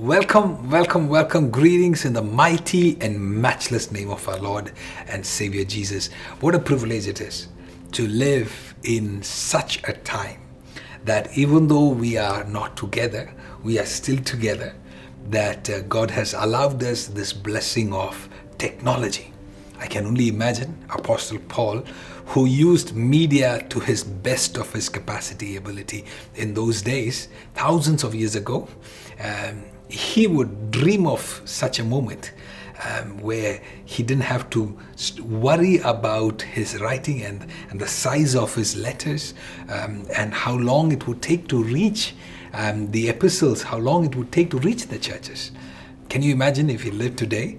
Welcome, welcome, welcome. Greetings in the mighty and matchless name of our Lord and Savior Jesus. What a privilege it is to live in such a time that even though we are not together, we are still together. That uh, God has allowed us this blessing of technology. I can only imagine Apostle Paul, who used media to his best of his capacity, ability in those days, thousands of years ago. Um, he would dream of such a moment um, where he didn't have to worry about his writing and, and the size of his letters um, and how long it would take to reach um, the epistles, how long it would take to reach the churches. Can you imagine if he lived today?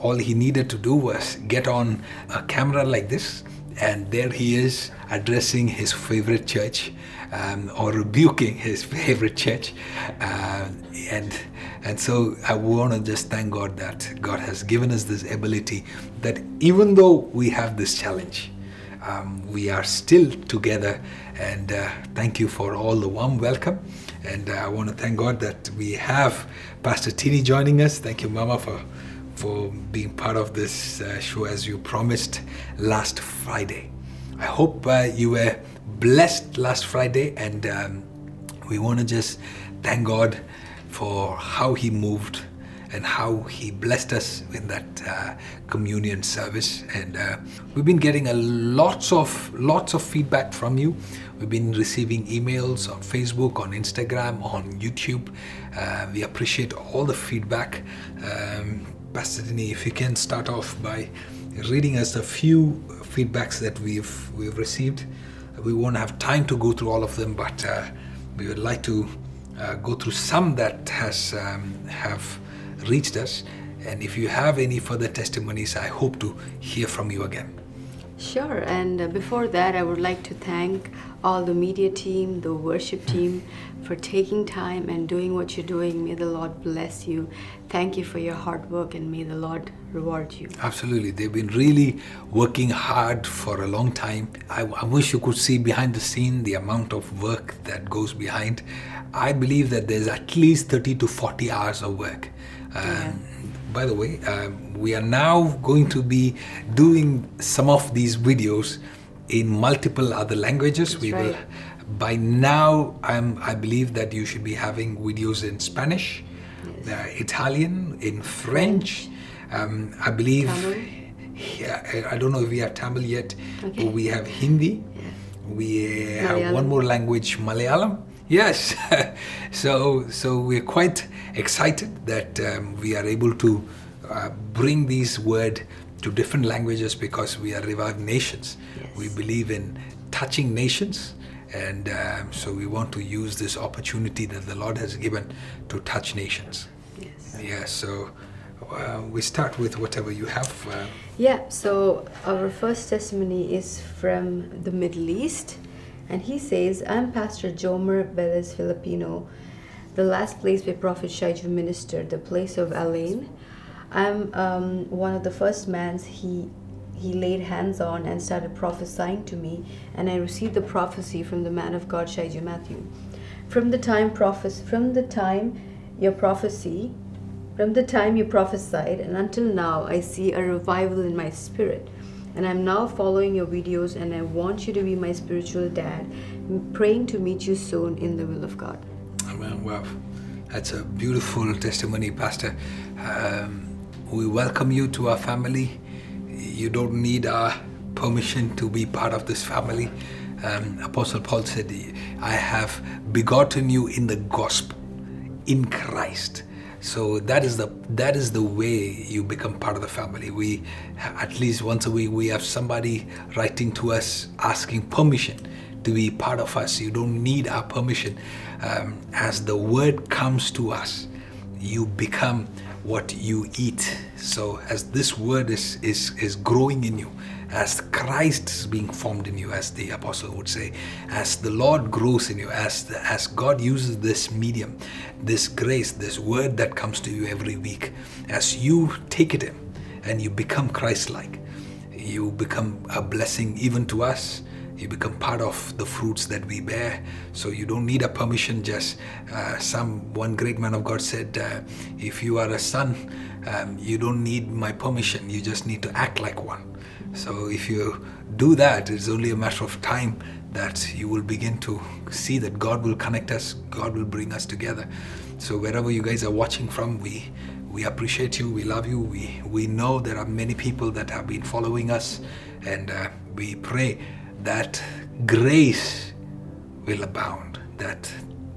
All he needed to do was get on a camera like this, and there he is addressing his favorite church um, or rebuking his favorite church. Uh, and and so I want to just thank God that God has given us this ability that even though we have this challenge, um, we are still together. And uh, thank you for all the warm welcome. And uh, I want to thank God that we have Pastor Dini joining us. Thank you, Mama, for for being part of this uh, show as you promised last Friday. I hope uh, you were blessed last Friday, and um, we want to just thank God for how He moved and how He blessed us in that uh, communion service. And uh, we've been getting a lots of lots of feedback from you. We've been receiving emails on Facebook, on Instagram, on YouTube. Uh, we appreciate all the feedback. Um, Pastor Dini, if you can start off by reading us a few feedbacks that we've we've received. We won't have time to go through all of them, but uh, we would like to uh, go through some that has um, have reached us. And if you have any further testimonies, I hope to hear from you again. Sure, and uh, before that, I would like to thank all the media team, the worship team for taking time and doing what you're doing. May the Lord bless you. Thank you for your hard work and may the Lord reward you. Absolutely. They've been really working hard for a long time. I, I wish you could see behind the scene the amount of work that goes behind. I believe that there's at least 30 to 40 hours of work. Um, Yeah. By the way, um, we are now going to be doing some of these videos in multiple other languages. That's we will. By now, I'm, I believe that you should be having videos in Spanish, Yes. uh, Italian, in French. Um, I believe. Yeah, I don't know if we have Tamil yet, Okay. but we have Hindi. Yeah. We uh, have one more language, Malayalam. Yes, so so we're quite excited that um, we are able to uh, bring these word to different languages because we are revived nations. Yes. We believe in touching nations, and um, so we want to use this opportunity that the Lord has given to touch nations. Yes. Yeah, so uh, we start with whatever you have. Uh, Yeah, so our first testimony is from the Middle East, and he says, I'm Pastor Jomer Velez Filipino, the last place where Prophet Shaiju ministered, the place of Al Ain. I'm um, one of the first mans he he laid hands on and started prophesying to me, and I received the prophecy from the man of God Shaiju Mathew. From the time prophes- from the time your prophecy from the time you prophesied and until now, I see a revival in my spirit. And I'm now following your videos, and I want you to be my spiritual dad, praying to meet you soon in the will of God. Amen. Wow, that's a beautiful testimony, Pastor. Um, we welcome you to our family. You don't need our permission to be part of this family. Um, Apostle Paul said, I have begotten you in the gospel, in Christ. So that is the that is the way you become part of the family. We at least once a week we have somebody writing to us asking permission to be part of us. You don't need our permission. Um, as the word comes to us, you become what you eat. So as this word is is is growing in you, as Christ is being formed in you, as the apostle would say, as the Lord grows in you, as the, as God uses this medium, this grace, this word that comes to you every week, as you take it in and you become Christ-like, you become a blessing even to us you become part of the fruits that we bear. So you don't need a permission. Just uh, some one great man of God said, uh, if you are a son, um, you don't need my permission. You just need to act like one. So if you do that, it's only a matter of time that you will begin to see that God will connect us, God will bring us together. So wherever you guys are watching from, we we appreciate you, we love you. We we know there are many people that have been following us, and uh, we pray that grace will abound, that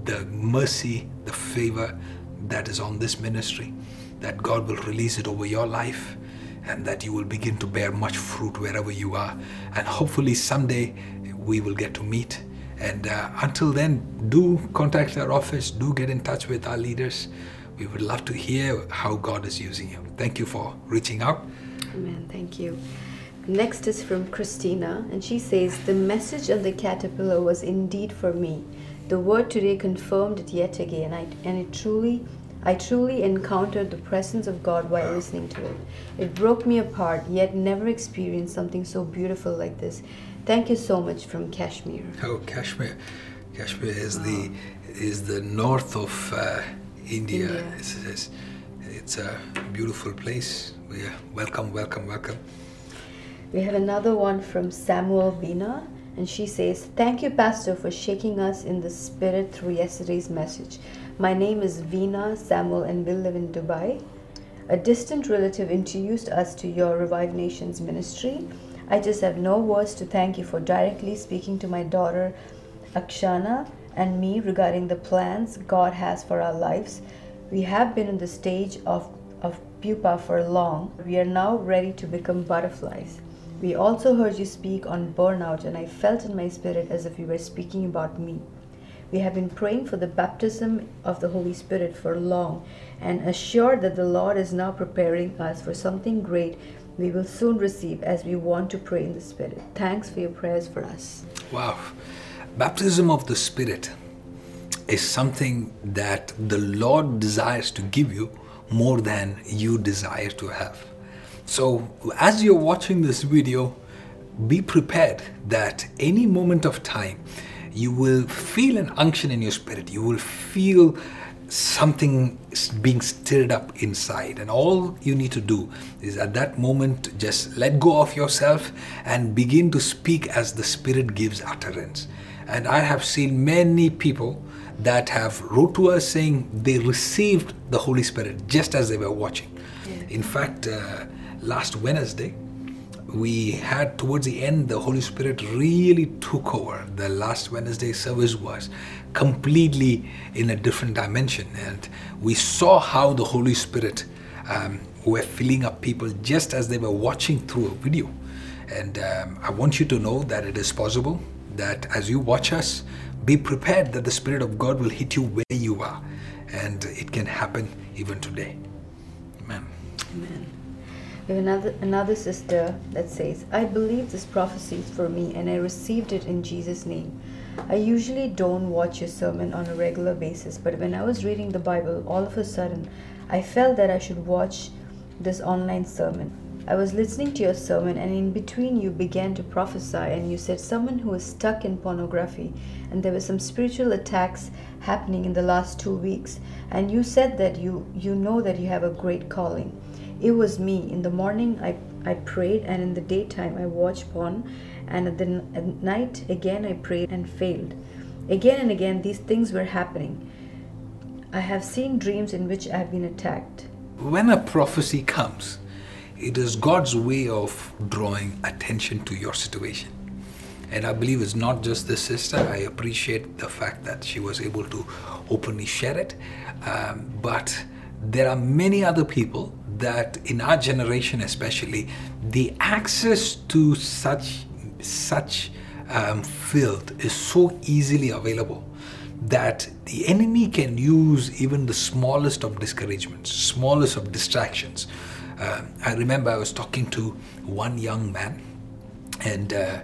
the mercy, the favor that is on this ministry, that God will release it over your life and that you will begin to bear much fruit wherever you are. And hopefully, someday we will get to meet. And uh, until then, do contact our office, do get in touch with our leaders. We would love to hear how God is using you. Thank you for reaching out. Amen. Thank you. Next is from Christina, and she says, The message on the caterpillar was indeed for me. The word today confirmed it yet again, I, and it truly, I truly encountered the presence of God while listening to it. It broke me apart, yet never experienced something so beautiful like this. Thank you so much from Kashmir. Oh, Kashmir! Kashmir is the is the north of uh, India. India. It's, it's, it's a beautiful place. We welcome, welcome, welcome. We have another one from Samuel Vina, and she says, Thank you, Pastor, for shaking us in the spirit through yesterday's message. My name is Vina Samuel, and we live in Dubai. A distant relative introduced us to your Revive Nations ministry. I just have no words to thank you for directly speaking to my daughter Akshana and me regarding the plans God has for our lives. We have been in the stage of, of pupa for long. We are now ready to become butterflies. We also heard you speak on burnout, and I felt in my spirit as if you were speaking about me. We have been praying for the baptism of the Holy Spirit for long and assured that the Lord is now preparing us for something great we will soon receive as we want to pray in the Spirit. Thanks for your prayers for us. Wow. Baptism of the Spirit is something that the Lord desires to give you more than you desire to have. So, as you're watching this video, be prepared that any moment of time you will feel an unction in your spirit. You will feel something being stirred up inside. And all you need to do is at that moment just let go of yourself and begin to speak as the Spirit gives utterance. And I have seen many people that have wrote to us saying they received the Holy Spirit just as they were watching. In fact, uh, last Wednesday, we had towards the end the holy spirit really took over. The last wednesday service was completely in a different dimension. And we saw how the holy spirit um, were filling up people just as they were watching through a video. And um, i want you to know that it is possible that as you watch us be prepared that the spirit of god will hit you where you are. And it can happen even today. Amen Amen. We have another, another sister that says, I believe this prophecy is for me and I received it in Jesus' name. I usually don't watch your sermon on a regular basis, but when I was reading the Bible, all of a sudden I felt that I should watch this online sermon. I was listening to your sermon, and in between, you began to prophesy, and you said someone who was stuck in pornography, and there were some spiritual attacks happening in the last two weeks. And you said that you, you know that you have a great calling. It was me. In the morning, I, I prayed, and in the daytime, I watched porn, and at the at night, again, I prayed and failed. Again and again, these things were happening. I have seen dreams in which I have been attacked. when a prophecy comes, it is God's way of drawing attention to your situation. And I believe it's not just this sister. I appreciate the fact that she was able to openly share it. Um, but there are many other people that, in our generation especially, the access to such such um, filth is so easily available that the enemy can use even the smallest of discouragements, smallest of distractions. Um, I remember I was talking to one young man, and uh,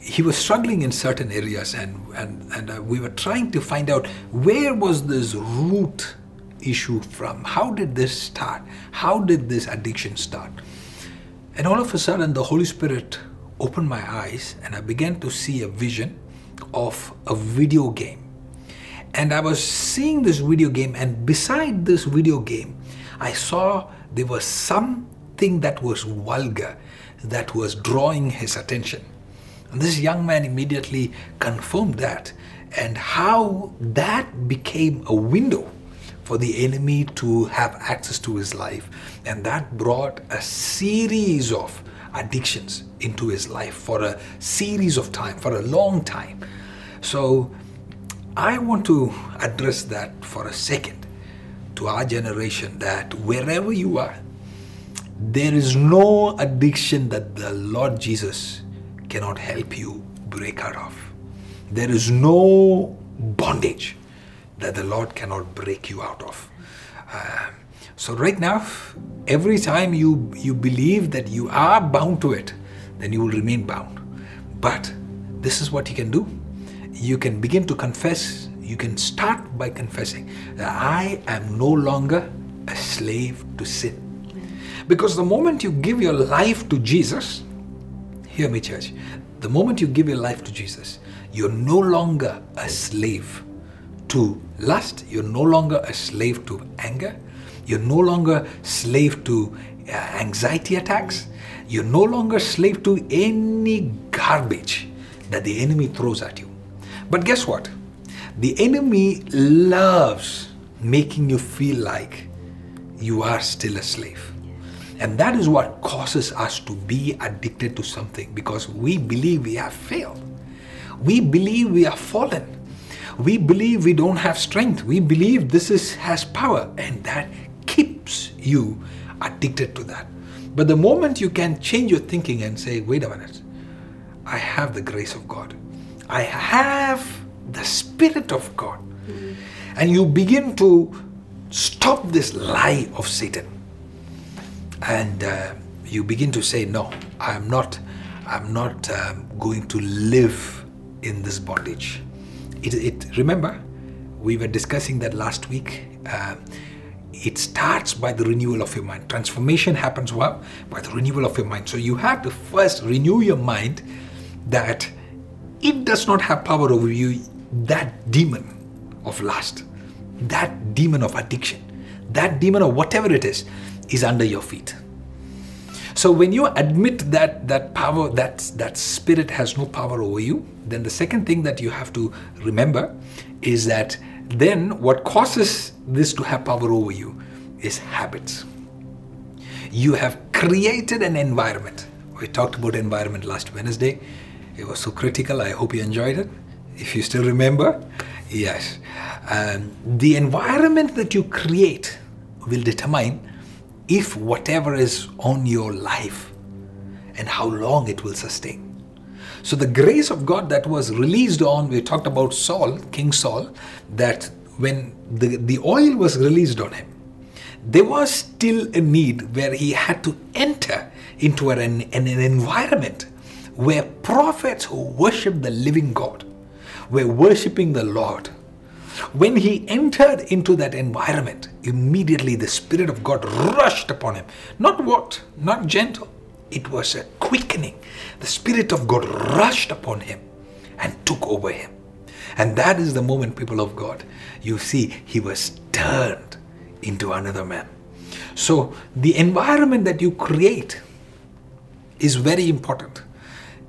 he was struggling in certain areas, and and and uh, we were trying to find out where was this root issue from? How did this start? How did this addiction start? And all of a sudden, the Holy Spirit opened my eyes and I began to see a vision of a video game. And I was seeing this video game, and beside this video game, I saw there was something that was vulgar that was drawing his attention. And this young man immediately confirmed that, and how that became a window for the enemy to have access to his life. And that brought a series of addictions into his life for a series of time, for a long time. So I want to address that for a second to our generation that wherever you are, there is no addiction that the Lord Jesus cannot help you break out of. There is no bondage that the Lord cannot break you out of. Uh, so right now, every time you you believe that you are bound to it, then you will remain bound. But this is what you can do. You can begin to confess. You can start by confessing that I am no longer a slave to sin. Because the moment you give your life to Jesus, hear me, church, the moment you give your life to Jesus, you're no longer a slave to lust, you're no longer a slave to anger, you're no longer slave to uh, anxiety attacks, you're no longer slave to any garbage that the enemy throws at you. But guess what? The enemy loves making you feel like you are still a slave. And that is what causes us to be addicted to something because we believe we have failed. We believe we are fallen we believe we don't have strength. We believe this is, has power, and that keeps you addicted to that. But the moment you can change your thinking and say, wait a minute, I have the grace of God, I have the Spirit of God, mm-hmm. and you begin to stop this lie of Satan, and uh, you begin to say, no, I'm not, I'm not um, going to live in this bondage. It, it remember, we were discussing that last week. Uh, it starts by the renewal of your mind. Transformation happens well by the renewal of your mind. So you have to first renew your mind that it does not have power over you. That demon of lust, that demon of addiction, that demon of whatever it is, is under your feet. So when you admit that that power, that that spirit has no power over you, then the second thing that you have to remember is that then what causes this to have power over you is habits. You have created an environment. We talked about environment last Wednesday. It was so critical. I hope you enjoyed it. If you still remember, yes. Um, the environment that you create will determine if whatever is on your life and how long it will sustain. So the grace of God that was released on, we talked about Saul, King Saul, that when the, the oil was released on him, there was still a need where he had to enter into an, an, an environment where prophets who worship the living God were worshiping the Lord when he entered into that environment, immediately the Spirit of God rushed upon him. Not what? Not gentle. It was a quickening. The Spirit of God rushed upon him and took over him. And that is the moment, people of God, you see he was turned into another man. So the environment that you create is very important.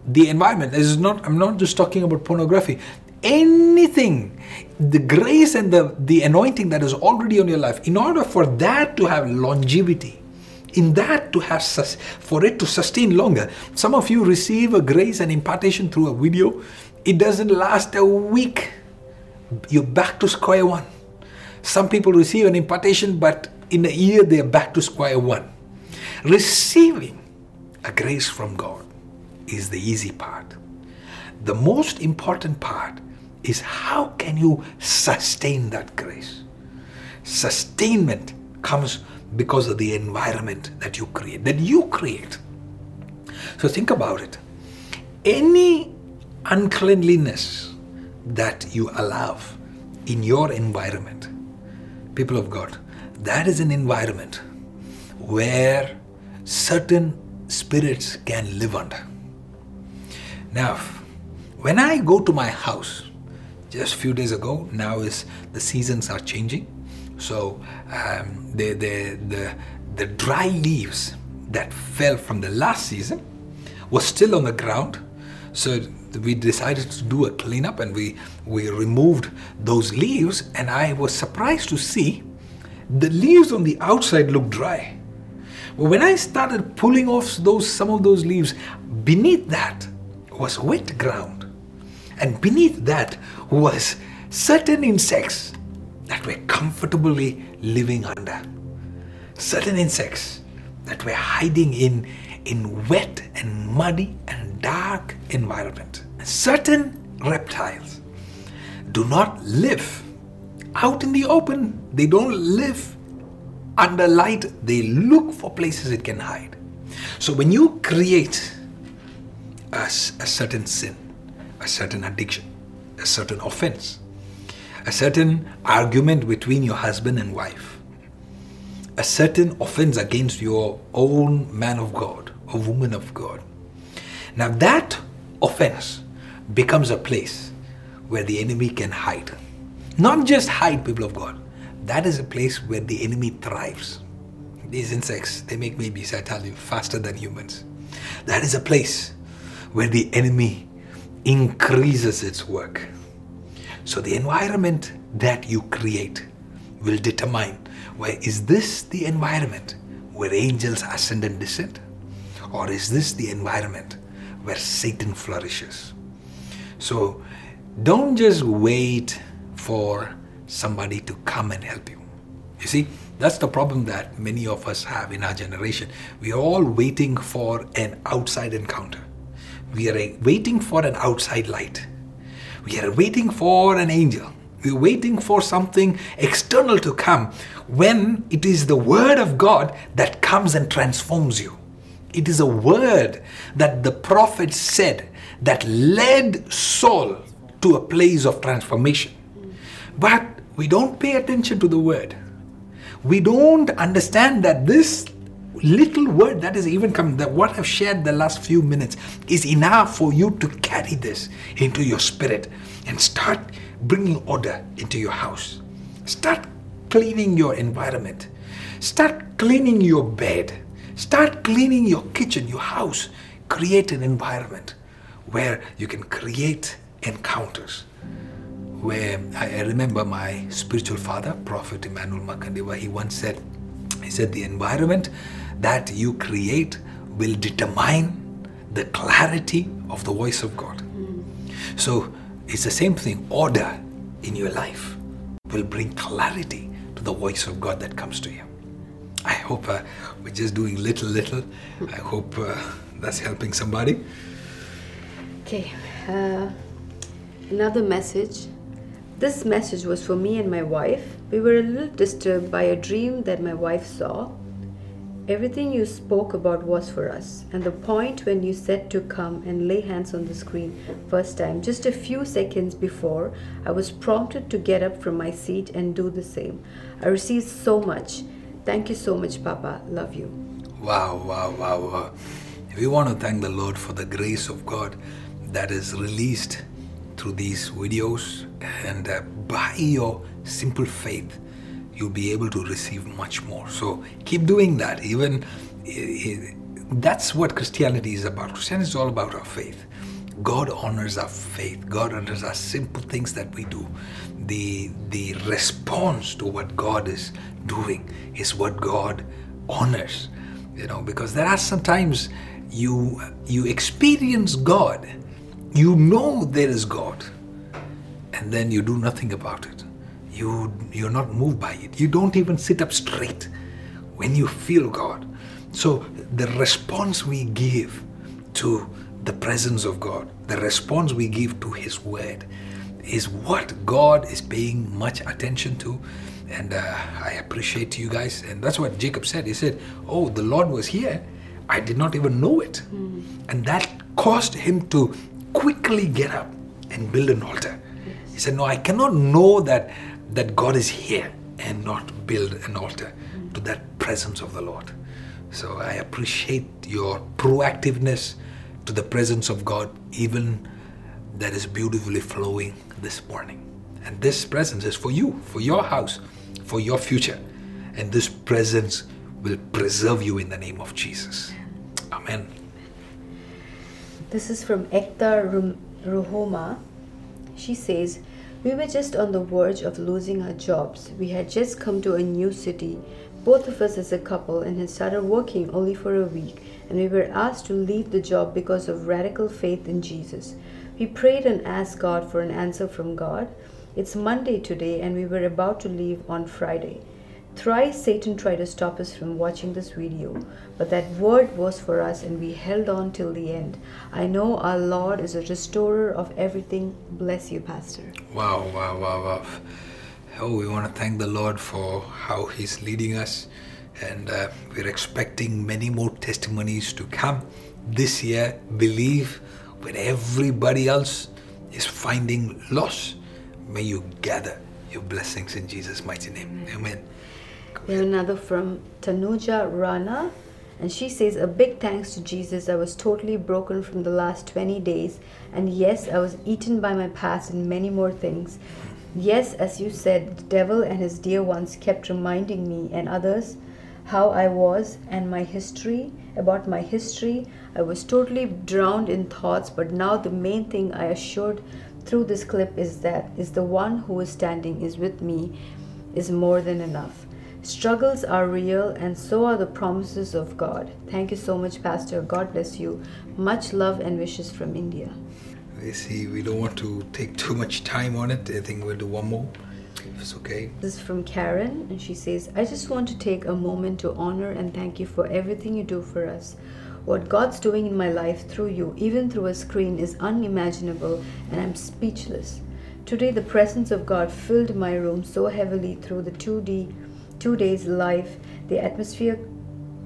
The environment is not, I'm not just talking about pornography anything. The grace and the, the anointing that is already on your life in order for that to have longevity in that to have sus- for it to sustain longer. Some of you receive a grace and impartation through a video. It doesn't last a week. You're back to square one. Some people receive an impartation but in a year they're back to square one. Receiving a grace from god is the easy part. The most important part is how can you sustain that grace? Sustainment comes because of the environment that you create, that you create. So think about it. Any uncleanliness that you allow in your environment, people of God, that is an environment where certain spirits can live under. Now, when I go to my house, just a few days ago, now is the seasons are changing. So um, the, the, the, the dry leaves that fell from the last season was still on the ground. So we decided to do a cleanup and we, we removed those leaves. And I was surprised to see the leaves on the outside look dry. But when I started pulling off those some of those leaves, beneath that was wet ground. And beneath that was certain insects that were comfortably living under. Certain insects that were hiding in, in wet and muddy and dark environment. Certain reptiles do not live out in the open. They don't live under light. They look for places it can hide. So when you create a, a certain sin, a certain addiction, a certain offense, a certain argument between your husband and wife, a certain offense against your own man of God or woman of God. Now that offense becomes a place where the enemy can hide. Not just hide, people of God. That is a place where the enemy thrives. These insects, they make babies, I tell you, faster than humans. That is a place where the enemy increases its work. So the environment that you create will determine where is this the environment where angels ascend and descend? Or is this the environment where Satan flourishes? So don't just wait for somebody to come and help you. You see, that's the problem that many of us have in our generation. We are all waiting for an outside encounter. We are waiting for an outside light. We are waiting for an angel. We're waiting for something external to come when it is the Word of God that comes and transforms you. It is a word that the prophet said that led Saul to a place of transformation. But we don't pay attention to the word. We don't understand that this little word that is even come that what I've shared the last few minutes is enough for you to carry this into your spirit and start bringing order into your house. Start cleaning your environment. Start cleaning your bed. Start cleaning your kitchen, your house. Create an environment where you can create encounters. Where I remember my spiritual father, Prophet Emmanuel Makandiwa, he once said, he said, the environment that you create will determine the clarity of the voice of God. So it's the same thing. Order in your life will bring clarity to the voice of God that comes to you. I hope uh, we're just doing little, little. I hope uh, that's helping somebody. Okay, uh, another message. This message was for me and my wife. We were a little disturbed by a dream that my wife saw. Everything you spoke about was for us, and the point when you said to come and lay hands on the screen first time, just a few seconds before, I was prompted to get up from my seat and do the same. I received so much. Thank you so much, Papa. Love you. Wow, wow, wow, wow. We want to thank the Lord for the grace of God that is released through these videos, and uh, by your simple faith, you'll be able to receive much more. So keep doing that. Even eh, that's what Christianity is about. Christianity is all about our faith. God honors our faith. God honors our simple things that we do. The the response to what God is doing is what God honors. You know, because there are sometimes you you experience God, you know there is God, and then you do nothing about it you you're not moved by it. You don't even sit up straight when you feel god. So the response we give to the presence of god the response we give to his word is what god is paying much attention to. And uh, i appreciate you guys. And that's what jacob said. He said oh the lord was here. I did not even know it. Mm. and that caused him to quickly get up and build an altar. Yes. he said no i cannot know that that God is here and not build an altar to that presence of the Lord. So I appreciate your proactiveness to the presence of God, even that is beautifully flowing this morning. And this presence is for you, for your house, for your future. And this presence will preserve you in the name of Jesus. Amen. This is from Ekta Ruhoma. She says, We were just on the verge of losing our jobs. We had just come to a new city, both of us as a couple, and had started working only for a week. And we were asked to leave the job because of radical faith in Jesus. We prayed and asked God for an answer from God. It's Monday today, and we were about to leave on Friday. Thrice Satan tried to stop us from watching this video, but that word was for us and we held on till the end. I know our Lord is a restorer of everything. Bless you, Pastor. Wow, wow, wow, wow. Oh, we want to thank the Lord for how He's leading us, and uh, we're expecting many more testimonies to come this year. Believe when everybody else is finding loss, may you gather your blessings in Jesus' mighty name. Amen. We have another from Tanuja Rana, and she says, A big thanks to Jesus. I was totally broken from the last 20 days, and yes, I was eaten by my past and many more things. Yes, as you said, the devil and his dear ones kept reminding me and others how I was and my history, about my history. I was totally drowned in thoughts, but now the main thing I assured through this clip is that is the one who is standing is with me is more than enough. Struggles are real and so are the promises of God. Thank you so much, Pastor. God bless you. Much love and wishes from India. We see, we don't want to take too much time on it. I think we'll do one more, if it's okay. This is from Karen, and she says, I just want to take a moment to honor and thank you for everything you do for us. What God's doing in my life through you, even through a screen, is unimaginable, and I'm speechless. Today, the presence of God filled my room so heavily through the 2D, two days live. The atmosphere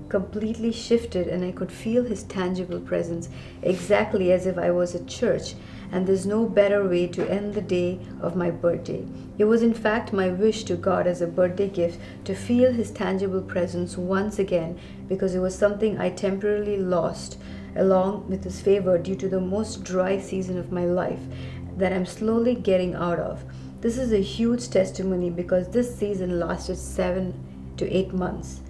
completely shifted, and I could feel His tangible presence exactly as if I was at church. And there's no better way to end the day of my birthday. It was, in fact, my wish to God as a birthday gift to feel His tangible presence once again because it was something I temporarily lost along with His favor due to the most dry season of my life that I'm slowly getting out of. This is a huge testimony because this season lasted seven to eight months.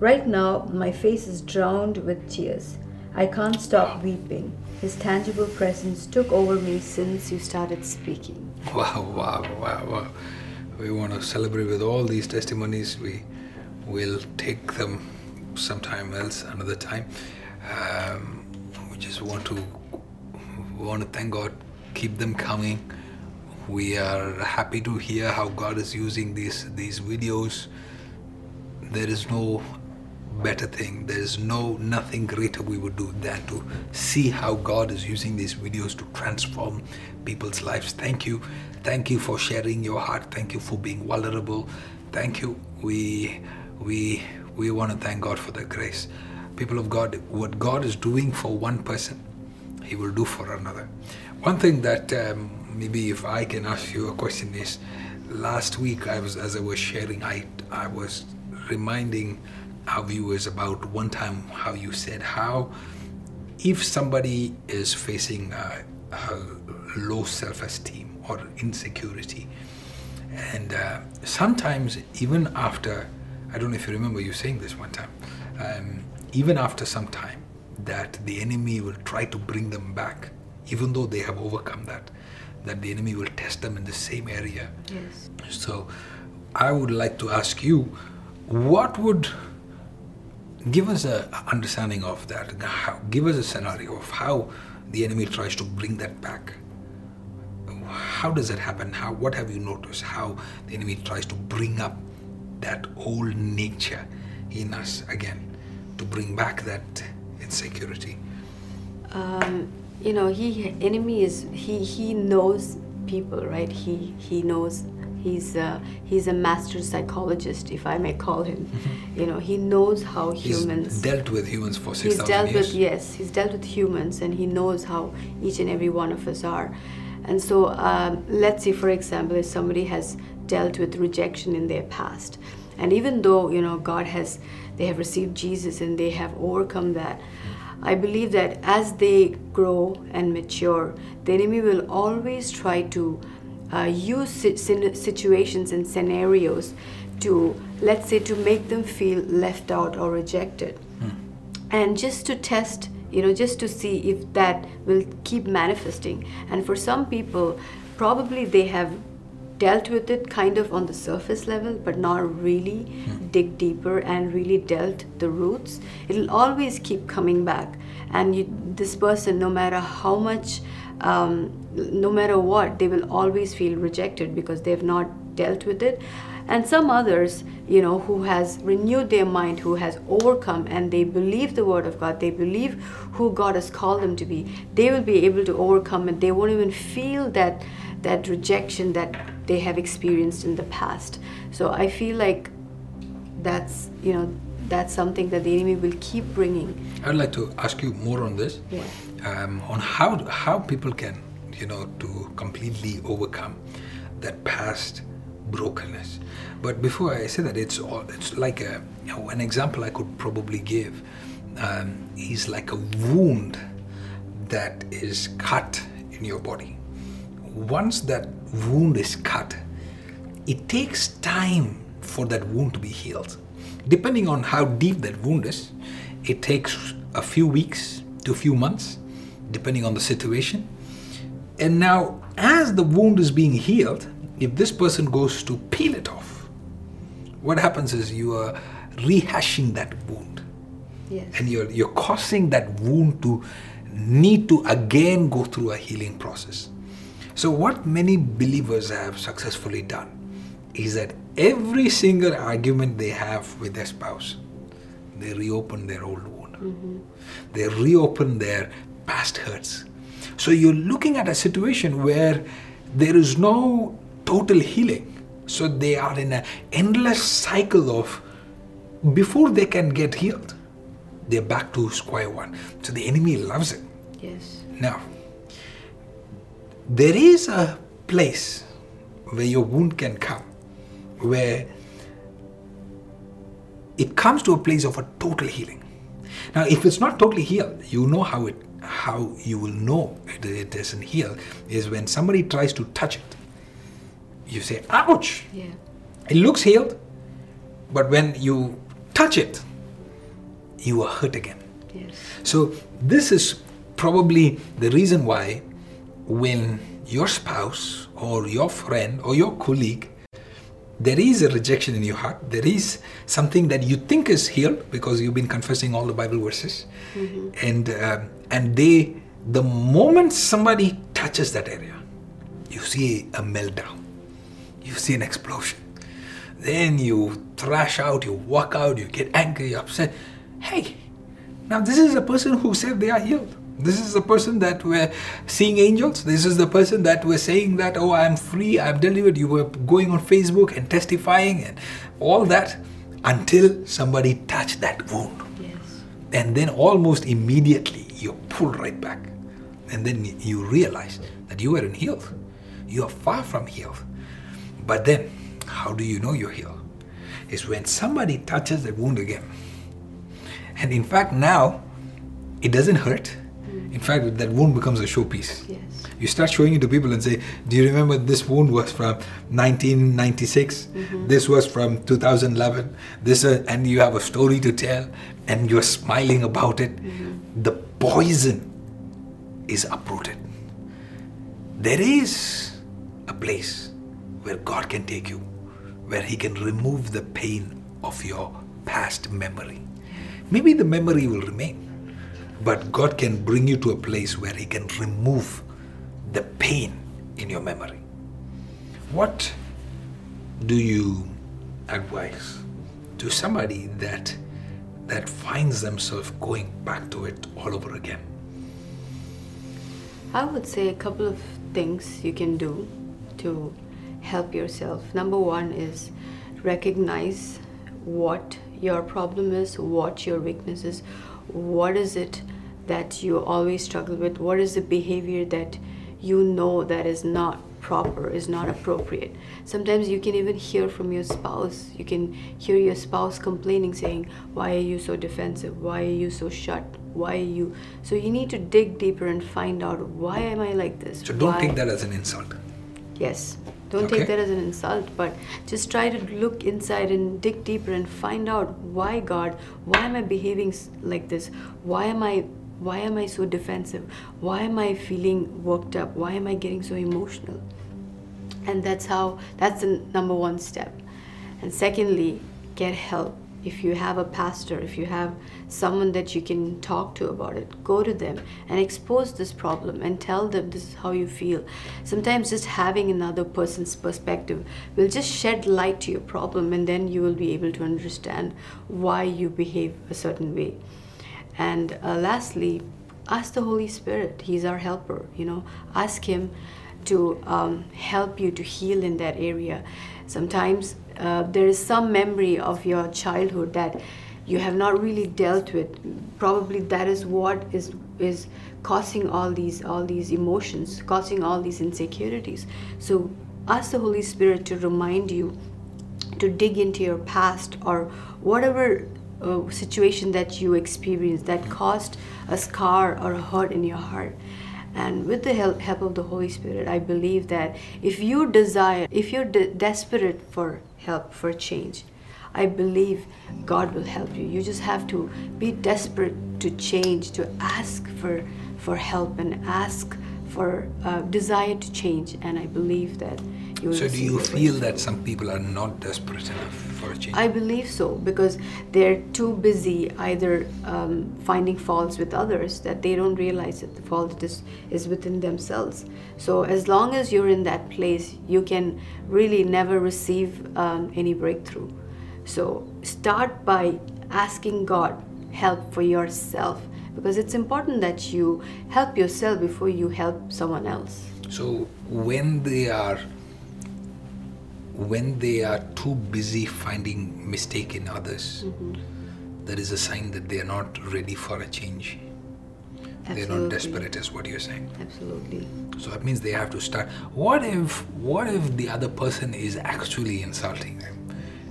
Right now, my face is drowned with tears. I can't stop weeping. His tangible presence took over me since you started speaking. Wow, wow, wow, wow. We want to celebrate with all these testimonies. We will take them sometime else, another time. Um, we just want to want to thank God. Keep them coming. We are happy to hear how God is using these these videos. There is no better thing. There is no nothing greater we would do than to see how God is using these videos to transform people's lives. Thank you. Thank you for sharing your heart. Thank you for being vulnerable. Thank you. We we we want to thank God for the grace. People of God, what God is doing for one person, He will do for another. One thing that um, maybe if I can ask you a question is, last week I was as I was sharing, I I was reminding our viewers about one time how you said how if somebody is facing a, a low self-esteem or insecurity and uh, sometimes even after i don't know if you remember you saying this one time um, even after some time that the enemy will try to bring them back even though they have overcome that that the enemy will test them in the same area Yes. so I would like to ask you, what would give us a understanding of that? How, give us a scenario of how the enemy tries to bring that back. How does that happen? How what have you noticed? How the enemy tries to bring up that old nature in us again, to bring back that insecurity. Um, you know, he enemy is he he knows people, right? He he knows he's a, he's a master psychologist, if I may call him. You know, he knows how He's humans. dealt with humans for six he's dealt years. with yes he's dealt with humans and he knows how each and every one of us are and so um, let's say for example if somebody has dealt with rejection in their past and even though you know god has they have received jesus and they have overcome that I believe that as they grow and mature, the enemy will always try to uh, use situations and scenarios to, let's say, to make them feel left out or rejected. And just to test, you know, just to see if that will keep manifesting. And for some people, probably they have dealt with it kind of on the surface level, but not really dig deeper and really dealt the roots. It'll always keep coming back. And you, this person, no matter how much, um, no matter what, they will always feel rejected because they've not dealt with it. And some others, you know, who has renewed their mind, who has overcome, and they believe the word of God, they believe who God has called them to be, they will be able to overcome and they won't even feel that that rejection that they have experienced in the past. So I feel like that's you know that's something that the enemy will keep bringing. I'd like to ask you more on this, Yeah. um, on how how people can, you know, to completely overcome that past brokenness. But before I say that, it's all it's like a you know, an example I could probably give um, is like a wound that is cut in your body. Once that wound is cut, it takes time for that wound to be healed. Depending on how deep that wound is, it takes a few weeks to a few months, depending on the situation. And now, as the wound is being healed, if this person goes to peel it off, what happens is you are rehashing that wound Yes. and you're, you're causing that wound to need to again go through a healing process. So, what many believers have successfully done is that every single argument they have with their spouse, they reopen their old wound. Mm-hmm. They reopen their past hurts. So, you're looking at a situation where there is no total healing. So, they are in an endless cycle of before they can get healed, they're back to square one. So the enemy loves it. Yes. Now, there is a place where your wound can come, where it comes to a place of a total healing. Now, if it's not totally healed, you know how it how you will know it, doesn't heal is when somebody tries to touch it. You say, ouch! Yeah. It looks healed, but when you touch it, you are hurt again. Yes. So, this is probably the reason why when your spouse or your friend or your colleague there is a rejection in your heart. There is something that you think is healed because you've been confessing all the bible verses. And um, and they the moment somebody touches that area you see a meltdown. You see an explosion. Then you thrash out you walk out you get angry upset. Hey now this is a person who said they are healed this is the person that we're seeing angels. This is the person that we're saying that oh i'm free i'm delivered. You were going on facebook and testifying and all that until somebody touched that wound. Yes. and then almost immediately you're pulled right back. And then you realize that you weren't healed. You are far from healed. But then how do you know you're healed? Is when somebody touches the wound again. And in fact now it doesn't hurt in fact that wound becomes a showpiece Yes. you start showing it to people and say, Do you remember this wound was from 1996? This was from 2011. This, uh, and you have a story to tell, and you're smiling about it. The poison is uprooted. There is a place where God can take you, where He can remove the pain of your past memory. Maybe the memory will remain, but God can bring you to a place where He can remove the pain in your memory. What do you advise to somebody that that finds themselves going back to it all over again? I would say a couple of things you can do to help yourself. Number one is recognize what your problem is, what your weakness is, what is it that you always struggle with, what is the behavior that you know that is not proper, is not appropriate. Sometimes you can even hear from your spouse. You can hear your spouse complaining, saying, Why are you so defensive? Why are you so shut? why are you so you need to dig deeper and find out why am i like this So don't Why- take that as an insult. Yes. Don't Okay. take that as an insult, but just try to look inside and dig deeper and find out why God, why am I behaving like this? Why am I why am I so defensive? Why am I feeling worked up? Why am I getting so emotional? And that's how that's the number one step. And secondly, get help. If you have a pastor, if you have someone that you can talk to about it, go to them and expose this problem and tell them this is how you feel. Sometimes just having another person's perspective will just shed light to your problem, and then you will be able to understand why you behave a certain way. And uh, lastly, ask the Holy Spirit. He's our helper, you know. Ask Him to um, help you to heal in that area. Sometimes uh, there is some memory of your childhood that you have not really dealt with. Probably that is what is is causing all these all these emotions, causing all these insecurities. So ask the Holy Spirit to remind you to dig into your past or whatever uh, situation that you experienced that caused a scar or a hurt in your heart. And with the help, help of the Holy Spirit, I believe that if you desire, if you're de- desperate for help, for change, I believe God will help you. You just have to be desperate to change, to ask for, for help and ask for uh, desire to change. And I believe that you will So do you feel that some people are not desperate enough for a change? I believe so because they're too busy either um, finding faults with others that they don't realize that the fault is, is within themselves. So, as long as you're in that place, you can really never receive um, any breakthrough. So, start by asking God help for yourself because it's important that you help yourself before you help someone else. So when they are when they are too busy finding mistake in others, that is a sign that they are not ready for a change. They're not Absolutely. desperate, is what you're saying. Absolutely. So that means they have to start. What if what if the other person is actually insulting them?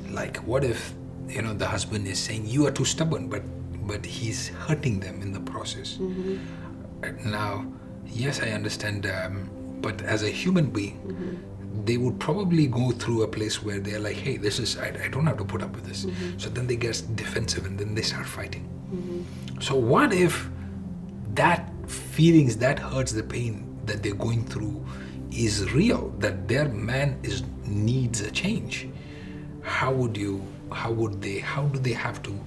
Like what if you know the husband is saying you are too stubborn, but but he's hurting them in the process. Uh, Now, yes, I understand, um, but as a human being, they would probably go through a place where they're like, hey, this is I, I don't have to put up with this. Mm-hmm. So then they get defensive and then they start fighting. Mm-hmm. So what if that feelings, that hurts, the pain that they're going through is real, that their man is needs a change? How would you how would they how do they have to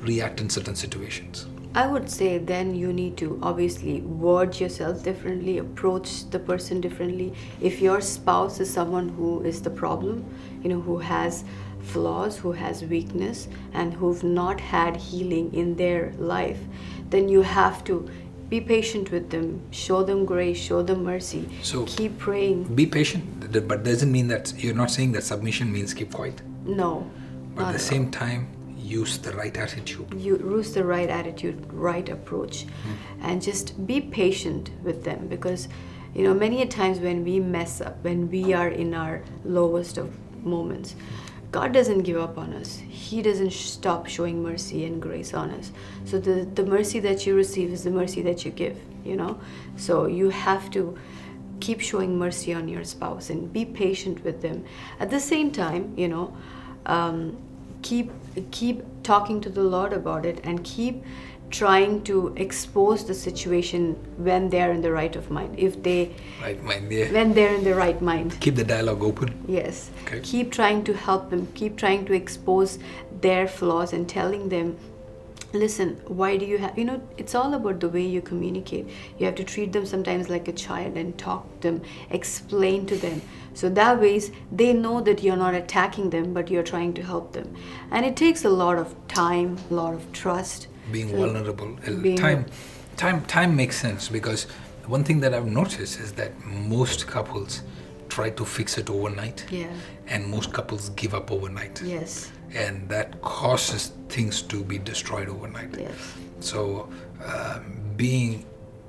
react in certain situations? I would say then you need to obviously word yourself differently, approach the person differently. If your spouse is someone who is the problem, you know, who has flaws, who has weakness, and who've not had healing in their life, then you have to be patient with them, show them grace, show them mercy. So- keep praying. Be patient, but doesn't mean that you're not saying that submission means keep quiet. No. But at the same time, use the right attitude. you use the right attitude right approach. And just be patient with them because you know many a times when we mess up when we are in our lowest of moments god doesn't give up on us. He doesn't stop showing mercy and grace on us. So the, the mercy that you receive is the mercy that you give you know? So you have to keep showing mercy on your spouse and be patient with them. At the same time you know um, keep keep talking to the lord about it and keep trying to expose the situation when they're in the right of mind if they Right, mind yeah. when they're in the right mind Keep the dialogue open. yes Okay. keep trying to help them keep trying to expose their flaws and telling them listen why do you have you know it's all about the way you communicate. You have to treat them sometimes like a child and talk to them explain to them. So that ways they know that you're not attacking them but you're trying to help them. And it takes a lot of time a lot of trust. Being So, vulnerable Uh, being- time time time makes sense because one thing that i've noticed is that most couples try to fix it overnight. Yeah. And most couples give up overnight. Yes and that causes things to be destroyed overnight. Yes. So um, being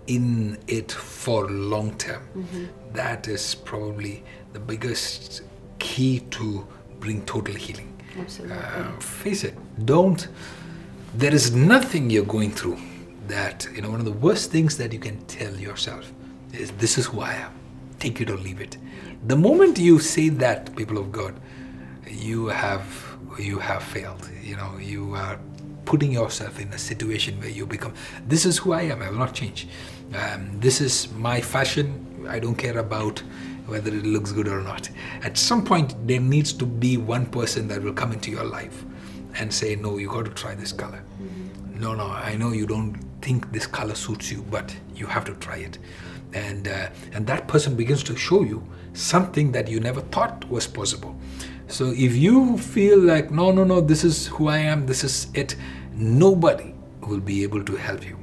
in it for long term that is probably the biggest key to bring total healing. Absolutely. Uh, face it don't there is nothing you're going through that you know one of the worst things that you can tell yourself is this is who I am. Take it or leave it. The moment you say that, people of God, you have you have failed. You know, you are putting yourself in a situation where you become this is who I am, I will not change. Um, this is my fashion, I don't care about whether it looks good or not. At some point, there needs to be one person that will come into your life and say, No, you got to try this color. Mm-hmm. No, no, I know you don't think this color suits you, but you have to try it. And, uh, and that person begins to show you something that you never thought was possible. So if you feel like, no, no, no, this is who I am, this is it, nobody will be able to help you.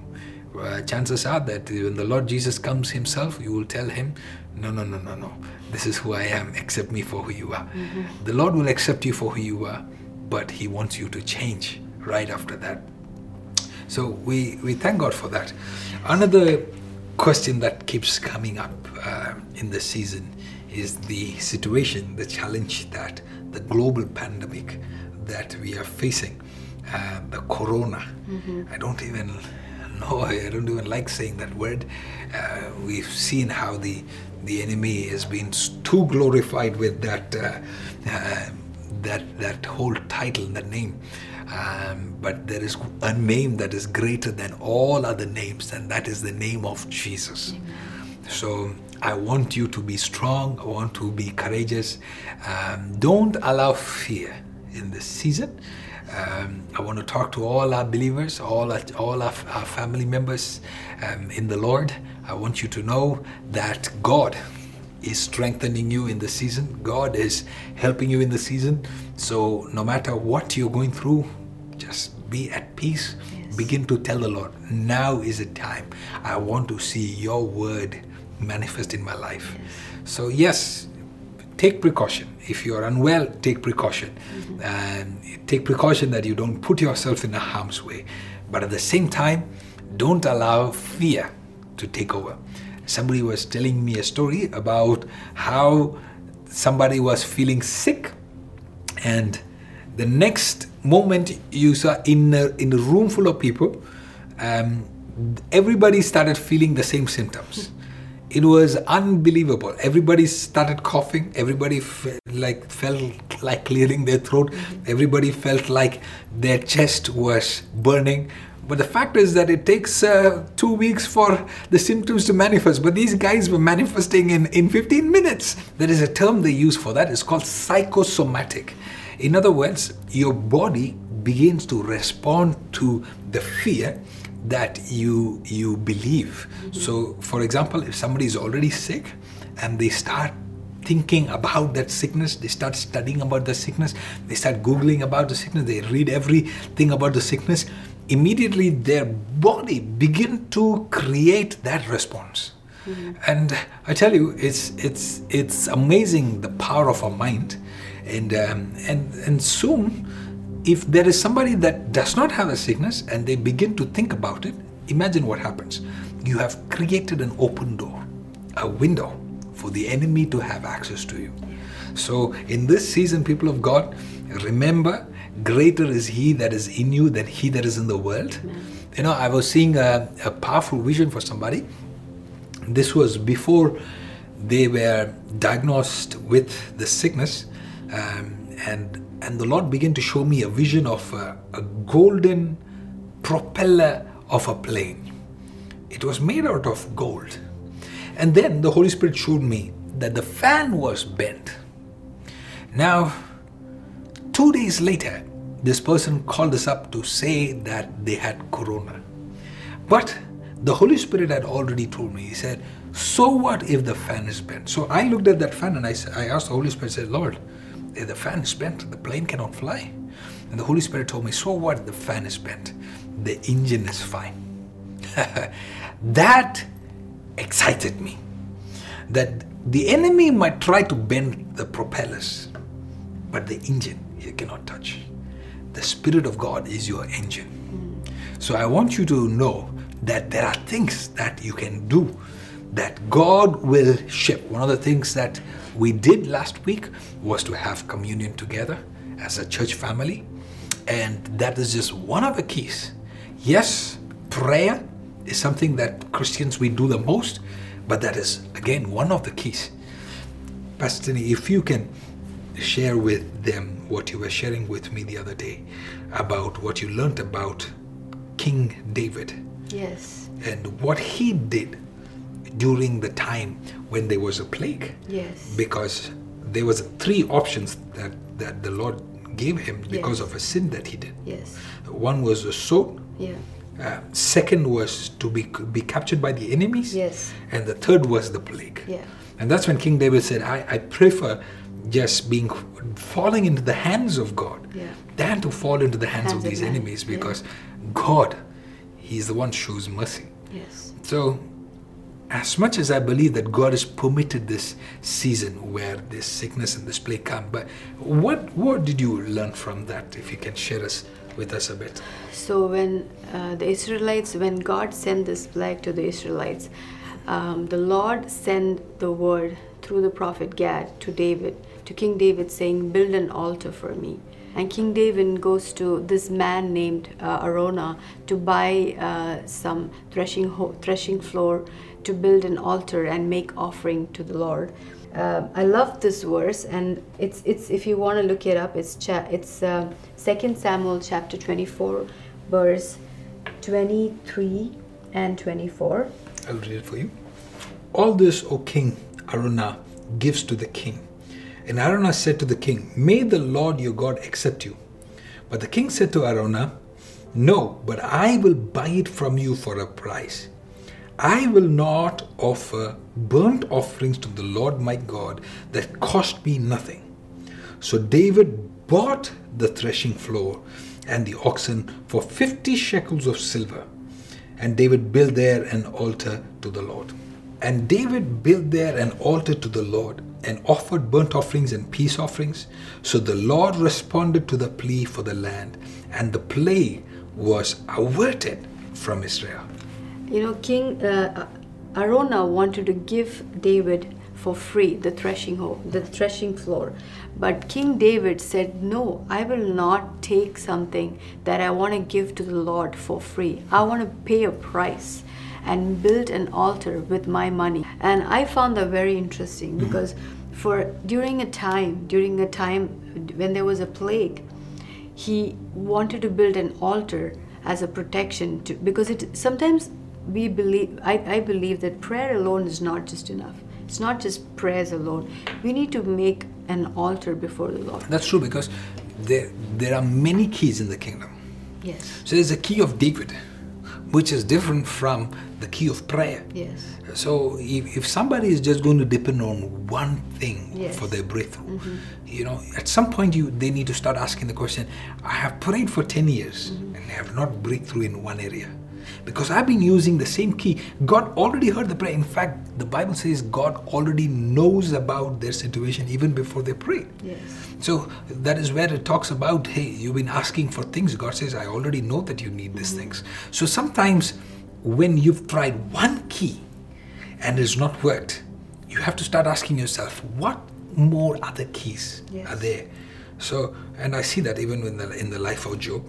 Uh, chances are that when the Lord Jesus comes Himself, you will tell Him, no, no, no, no, no, this is who I am, accept me for who you are. Mm-hmm. The Lord will accept you for who you are, but He wants you to change right after that. So we, we thank God for that. Another question that keeps coming up uh, in this season is the situation, the challenge that the global pandemic that we are facing, uh, the corona. Mm-hmm. I don't even know, I don't even like saying that word. Uh, we've seen how the the enemy has been too glorified with that uh, uh, that that whole title, that name. Um, but there is a name that is greater than all other names, and that is the name of Jesus. Amen. So I want you to be strong. I want to be courageous. Um, don't allow fear in this season. Um, I want to talk to all our believers, all our, all our, our family members um, in the Lord. I want you to know that God is strengthening you in the season. God is helping you in the season. So no matter what you're going through, just be at peace. Yes. Begin to tell the Lord, now is the time. I want to see your word manifest in my life. Yes. So, yes, take precaution. If you're unwell, take precaution. Mm-hmm. And take precaution that you don't put yourself in a harm's way. But at the same time, don't allow fear to take over. Somebody was telling me a story about how somebody was feeling sick and the next moment you saw in a, in a room full of people um, everybody started feeling the same symptoms it was unbelievable. Everybody started coughing. Everybody fe- like felt like clearing their throat. Everybody felt like their chest was burning. But the fact is that it takes uh, two weeks for the symptoms to manifest. But these guys were manifesting in, in 15 minutes. There is a term they use for that. It's called psychosomatic. In other words, your body begins to respond to the fear that you you believe. So, for example, if somebody is already sick and they start thinking about that sickness, they start studying about the sickness, they start googling about the sickness, they read everything about the sickness, immediately their body begin to create that response. Mm-hmm. And I tell you, it's it's it's amazing the power of our mind, and um, and and soon if there is somebody that does not have a sickness and they begin to think about it, imagine what happens. You have created an open door, a window for the enemy to have access to you. So, in this season, people of God, remember greater is He that is in you than He that is in the world. You know, I was seeing a, a powerful vision for somebody. This was before they were diagnosed with the sickness, um, and and the Lord began to show me a vision of a, a golden propeller of a plane. It was made out of gold. And then the Holy Spirit showed me that the fan was bent. Now, two days later, this person called us up to say that they had corona. But the Holy Spirit had already told me, He said, So what if the fan is bent? So I looked at that fan and I, I asked the Holy Spirit, I said, Lord, the fan is bent, the plane cannot fly. And the Holy Spirit told me, So what? The fan is bent, the engine is fine. that excited me. That the enemy might try to bend the propellers, but the engine you cannot touch. The Spirit of God is your engine. So I want you to know that there are things that you can do that God will ship. One of the things that we did last week was to have communion together as a church family, and that is just one of the keys. Yes, prayer is something that Christians we do the most, but that is again one of the keys. Pastor Dini, if you can share with them what you were sharing with me the other day about what you learned about King David Yes. and what he did during the time when there was a plague Yes. because there was three options that, that the Lord gave him because Yes. of a sin that he did. Yes. One was a sword. Yeah. Uh, second was to be be captured by the enemies. Yes. And the third was the plague. Yeah. And that's when King David said, I, I prefer just being falling into the hands of God Yeah. than to fall into the hands, Hands of of these man, enemies yeah. because God, He's the one who shows mercy. Yes. So, as much as I believe that God has permitted this season where this sickness and this plague come, but what what did you learn from that? If you can share us with us a bit. So when uh, the Israelites, when God sent this plague to the Israelites, um, the Lord sent the word through the prophet Gad to David, to King David, saying, "Build an altar for me." And King David goes to this man named uh, Araunah to buy uh, some threshing ho- threshing floor to build an altar and make offering to the Lord. Um, I love this verse, and it's it's if you want to look it up, it's cha- it's uh, Second Samuel chapter twenty four, verse twenty three and twenty four. I'll read it for you. All this, O king, Araunah gives to the king. And Araunah said to the king, May the Lord your God accept you. But the king said to Araunah, No, but I will buy it from you for a price. I will not offer burnt offerings to the Lord my God that cost me nothing. So David bought the threshing floor and the oxen for 50 shekels of silver. And David built there an altar to the Lord. And David built there an altar to the Lord and offered burnt offerings and peace offerings. So the Lord responded to the plea for the land, and the plague was averted from Israel. You know, King uh, Araunah wanted to give David for free the threshing hoe, the threshing floor, but King David said, "No, I will not take something that I want to give to the Lord for free. I want to pay a price." And build an altar with my money, and I found that very interesting because, for during a time, during a time when there was a plague, he wanted to build an altar as a protection to, because it sometimes we believe I, I believe that prayer alone is not just enough it's not just prayers alone we need to make an altar before the lord That's true because there, there are many keys in the kingdom. yes So there's a key of David, which is different from the key of prayer. yes So if, if somebody is just going to depend on one thing Yes. for their breakthrough, mm-hmm. you know, at some point you they need to start asking the question, I have prayed for 10 years mm-hmm. and I have not breakthrough in one area. Because I've been using the same key. God already heard the prayer. In fact, the Bible says God already knows about their situation even before they pray. yes So that is where it talks about, hey, you've been asking for things. God says, I already know that you need these mm-hmm. things. So sometimes when you've tried one key and it's not worked, you have to start asking yourself, what more other keys Yes. are there? So, and I see that even in the, in the life of Job.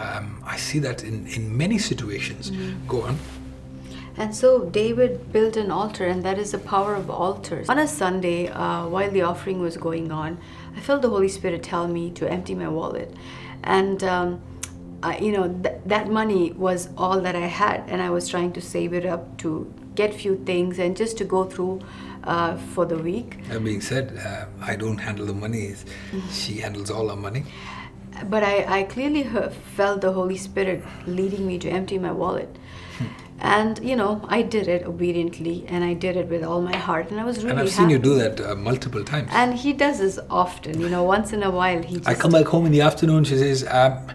Um, I see that in, in many situations. Go on. And so David built an altar, and that is the power of altars. On a Sunday, uh, while the offering was going on, I felt the Holy Spirit tell me to empty my wallet. And, um, I, you know, th- that money was all that I had, and I was trying to save it up to get few things and just to go through uh, for the week. That being said, uh, I don't handle the money. She handles all our money. But I, I clearly he- felt the Holy Spirit leading me to empty my wallet. And you know, I did it obediently, and I did it with all my heart, and I was really and I've seen you do that uh, multiple times. And he does this often, you know. Once in a while, he just I come back home in the afternoon. She says, um,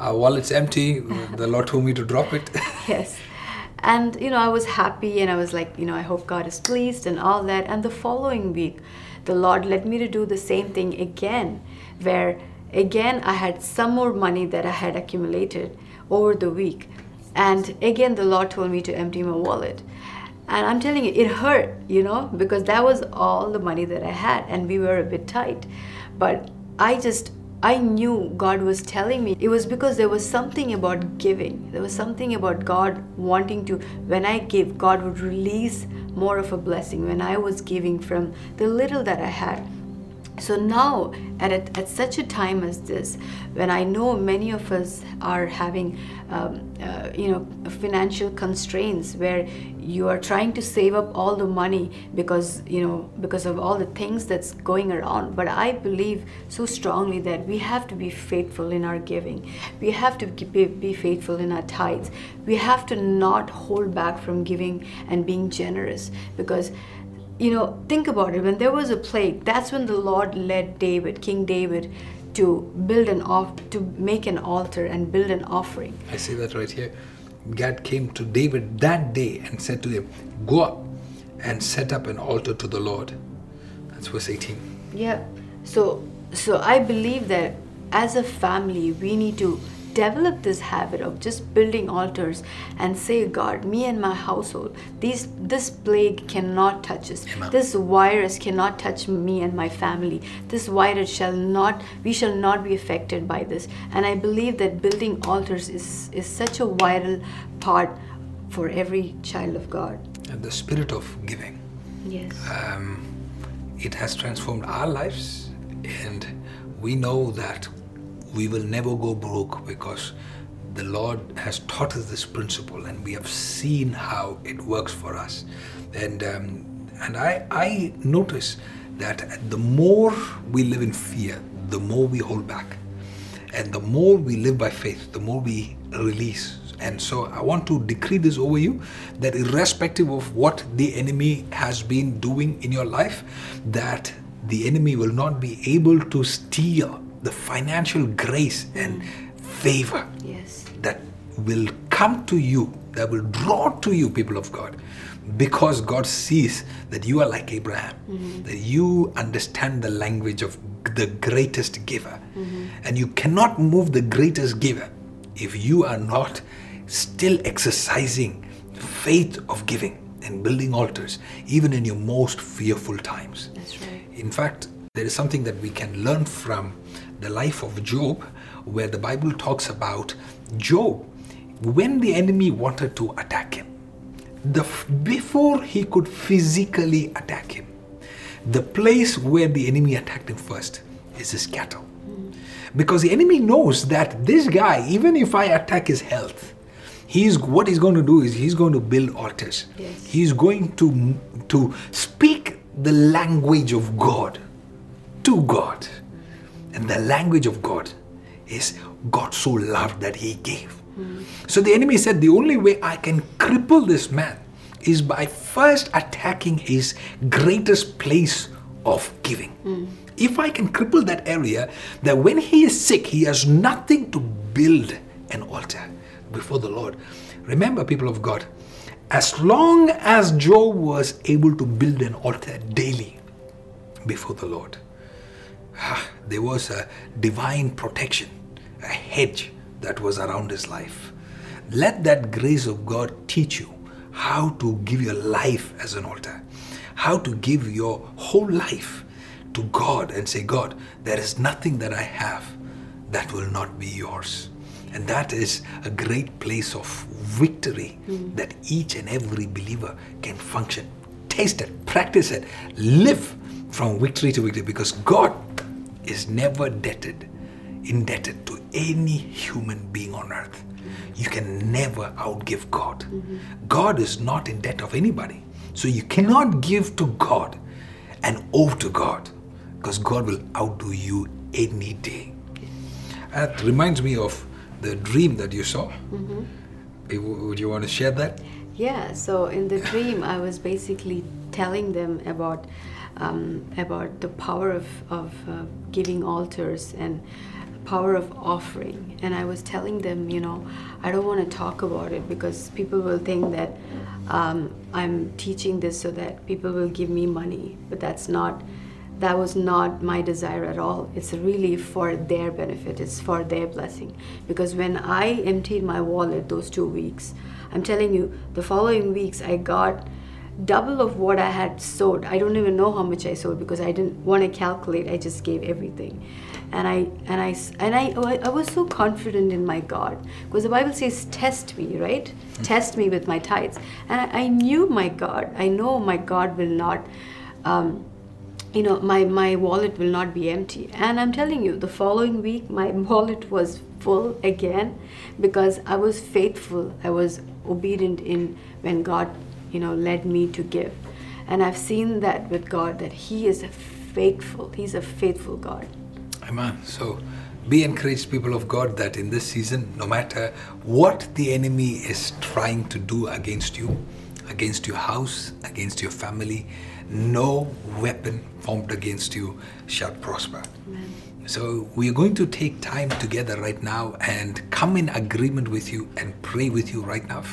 "Our wallet's empty. The Lord told me to drop it." yes. And you know, I was happy, and I was like, you know, I hope God is pleased, and all that. And the following week, the Lord led me to do the same thing again, where again I had some more money that I had accumulated over the week. And again, the Lord told me to empty my wallet. And I'm telling you, it hurt, you know, because that was all the money that I had, and we were a bit tight. But I just I knew God was telling me. It was because there was something about giving. There was something about God wanting to, when I give, God would release more of a blessing when I was giving from the little that I had. So now, at, a, at such a time as this, when I know many of us are having, um, uh, you know, financial constraints where you are trying to save up all the money because, you know, because of all the things that's going around. But I believe so strongly that we have to be faithful in our giving. We have to be, be faithful in our tithes. We have to not hold back from giving and being generous because you know, think about it. When there was a plague, that's when the Lord led David, King David, to build an off to make an altar and build an offering. I see that right here. God came to David that day and said to him, Go up and set up an altar to the Lord. That's verse 18. Yeah. So so I believe that as a family we need to develop this habit of just building altars and say god me and my household these this plague cannot touch us. Amen. this virus cannot touch me and my family. This virus shall not we shall not be affected by this. And i believe that building altars is is such a vital part for every child of god. And the spirit of giving. yes. Um, it has transformed our lives and we know that we will never go broke because the lord has taught us this principle and we have seen how it works for us. And um, and i i notice that the more we live in fear the more we hold back. And the more we live by faith the more we release. And so I want to decree this over you that irrespective of what the enemy has been doing in your life, that the enemy will not be able to steal the financial grace and favor yes that will come to you, that will draw to you, people of God, because God sees that you are like Abraham, mm-hmm. that you understand the language of the greatest giver. Mm-hmm. And you cannot move the greatest giver if you are not still exercising faith of giving and building altars, even in your most fearful times. that's right In fact, there is something that we can learn from the life of Job, where the Bible talks about Job when the enemy wanted to attack him. The, before he could physically attack him, the place where the enemy attacked him first is his cattle. Because the enemy knows that this guy, even if I attack his health, he's what he's going to do is he's going to build altars. Yes. He's going to to speak the language of God to God. And the language of God is God so loved that he gave. So the enemy said, The only way I can cripple this man is by first attacking his greatest place of giving. If I can cripple that area, that when he is sick, he has nothing to build an altar before the Lord. Remember, people of God, as long as Job was able to build an altar daily before the Lord, there was a divine protection, a hedge that was around his life. Let that grace of God teach you how to give your life as an altar, how to give your whole life to God and say, God, there is nothing that I have that will not be yours. And that is a great place of victory hmm. that each and every believer can function. Taste it, practice it, live from victory to victory because God is never debted, indebted to any human being on earth. You can never outgive God. God is not in debt of anybody. So you cannot give to God and owe to God because God will outdo you any day. That reminds me of the dream that you saw. Mm-hmm. W- Would you want to share that? Yeah, so in the dream, I was basically telling them about um, about the power of of uh, giving altars and power of offering, and I was telling them, you know, I don't want to talk about it because people will think that um, I'm teaching this so that people will give me money, but that's not that was not my desire at all. It's really for their benefit, it's for their blessing. Because when I emptied my wallet those two weeks, I'm telling you, the following weeks I got double of what I had sowed. I don't even know how much I sowed because I didn't want to calculate. I just gave everything. And I and I and I I was so confident in my God because the Bible says test me, right? Test me with my tithes. And I, I knew my God. I know my God will not um, you know my my wallet will not be empty and i'm telling you the following week my wallet was full again because i was faithful i was obedient in when god you know led me to give and i've seen that with god that he is a faithful he's a faithful god Amen. So be encouraged, people of God, that in this season, no matter what the enemy is trying to do against you, against your house, against your family, no weapon formed against you shall prosper. Amen. So we are going to take time together right now and come in agreement with you and pray with you right now.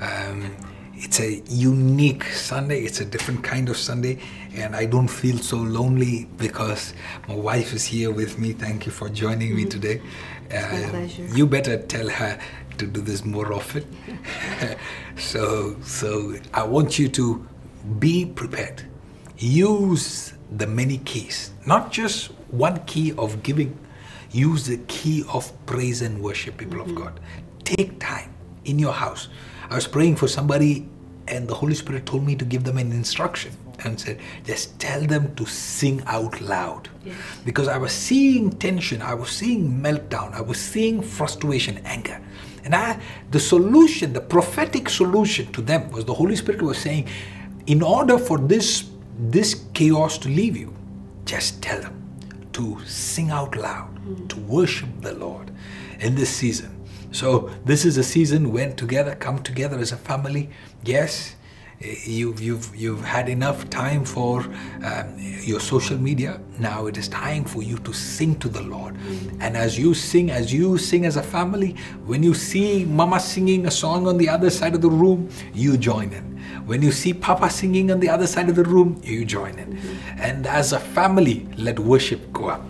Um, it's a unique Sunday. It's a different kind of Sunday, and I don't feel so lonely because my wife is here with me. Thank you for joining me today. my Uh, pleasure. you better tell her to do this more often. so, so I want you to be prepared. Use the many keys, not just one key of giving. Use the key of praise and worship, people of God. Take time in your house. I was praying for somebody, and the Holy Spirit told me to give them an instruction and said, just tell them to sing out loud. Because I was seeing tension, I was seeing meltdown, I was seeing frustration, anger. And I, the solution, the prophetic solution to them was the Holy Spirit was saying, in order for this, this chaos to leave you, just tell them to sing out loud, hmm. to worship the Lord in this season. So this is a season when together, come together as a family. Yes, eh, you've you've you've had enough time for um, your social media. Now it is time for you to sing to the Lord. And as you sing, as you sing as a family, when you see Mama singing a song on the other side of the room, you join in. When you see Papa singing on the other side of the room, you join in. And as a family, let worship go up.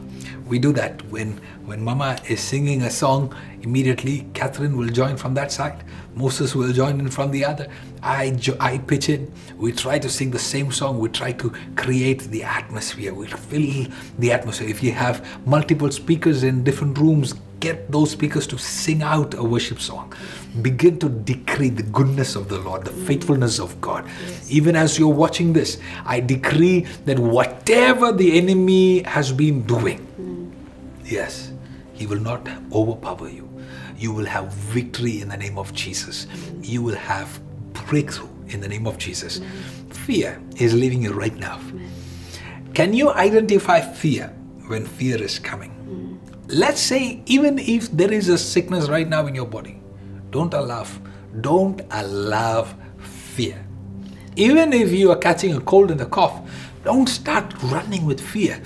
We do that when when Mama is singing a song. Immediately, Catherine will join from that side. Moses will join in from the other. I jo- I pitch in. We try to sing the same song. We try to create the atmosphere. We fill the atmosphere. If you have multiple speakers in different rooms, get those speakers to sing out a worship song. Begin to decree the goodness of the Lord, the faithfulness of God. Even as you're watching this, I decree that whatever the enemy has been doing, hmm. yes, he will not overpower you. You will have victory in the name of Jesus. You will have breakthrough in the name of Jesus. Fear is leaving you right now. Can you identify fear when fear is coming? Let's say, even if there is a sickness right now in your body, don't allow, don't allow fear. Even if you are catching a cold and a cough, don't start running with fear.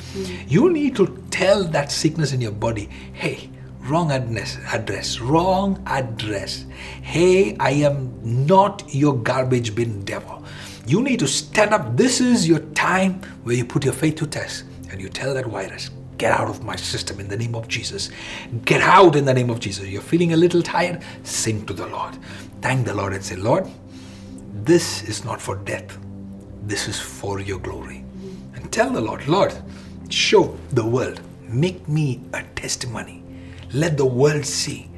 You need to tell that sickness in your body, hey, wrong address, address, wrong address. Hey, I am not your garbage bin devil. You need to stand up. This is your time where you put your faith to test and you tell that virus, get out of my system in the name of Jesus. Get out in the name of Jesus. You're feeling a little tired, sing to the Lord. Thank the Lord and say, Lord, this is not for death. This is for your glory. And tell the Lord, Lord, show the world, make me a testimony. Let the world see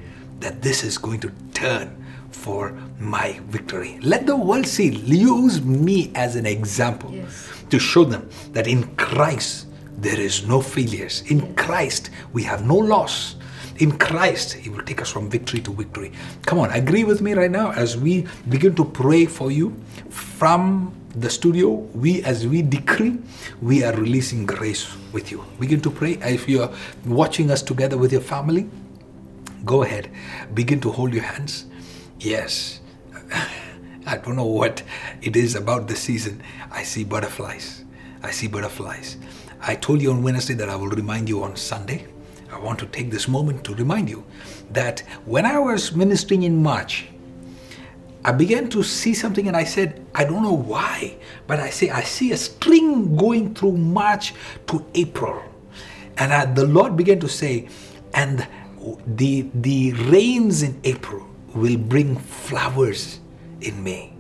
that this is going to turn for my victory. Let the world see, use me as an example Yes. to show them that in Christ there is no failures. In Christ we have no loss. In Christ, He will take us from victory to victory. Come on, agree with me right now as we begin to pray for you from the studio. We, as we decree, we are releasing grace with you. Begin to pray. If you're watching us together with your family, go ahead. Begin to hold your hands. Yes. I don't know what it is about the season. I see butterflies. I see butterflies. I told you on Wednesday that I will remind you on Sunday. I want to take this moment to remind you that when I was ministering in March, I began to see something and I said, I don't know why, but I say, I see a string going through March to April. And I, the Lord began to say, and the, the rains in April will bring flowers in May.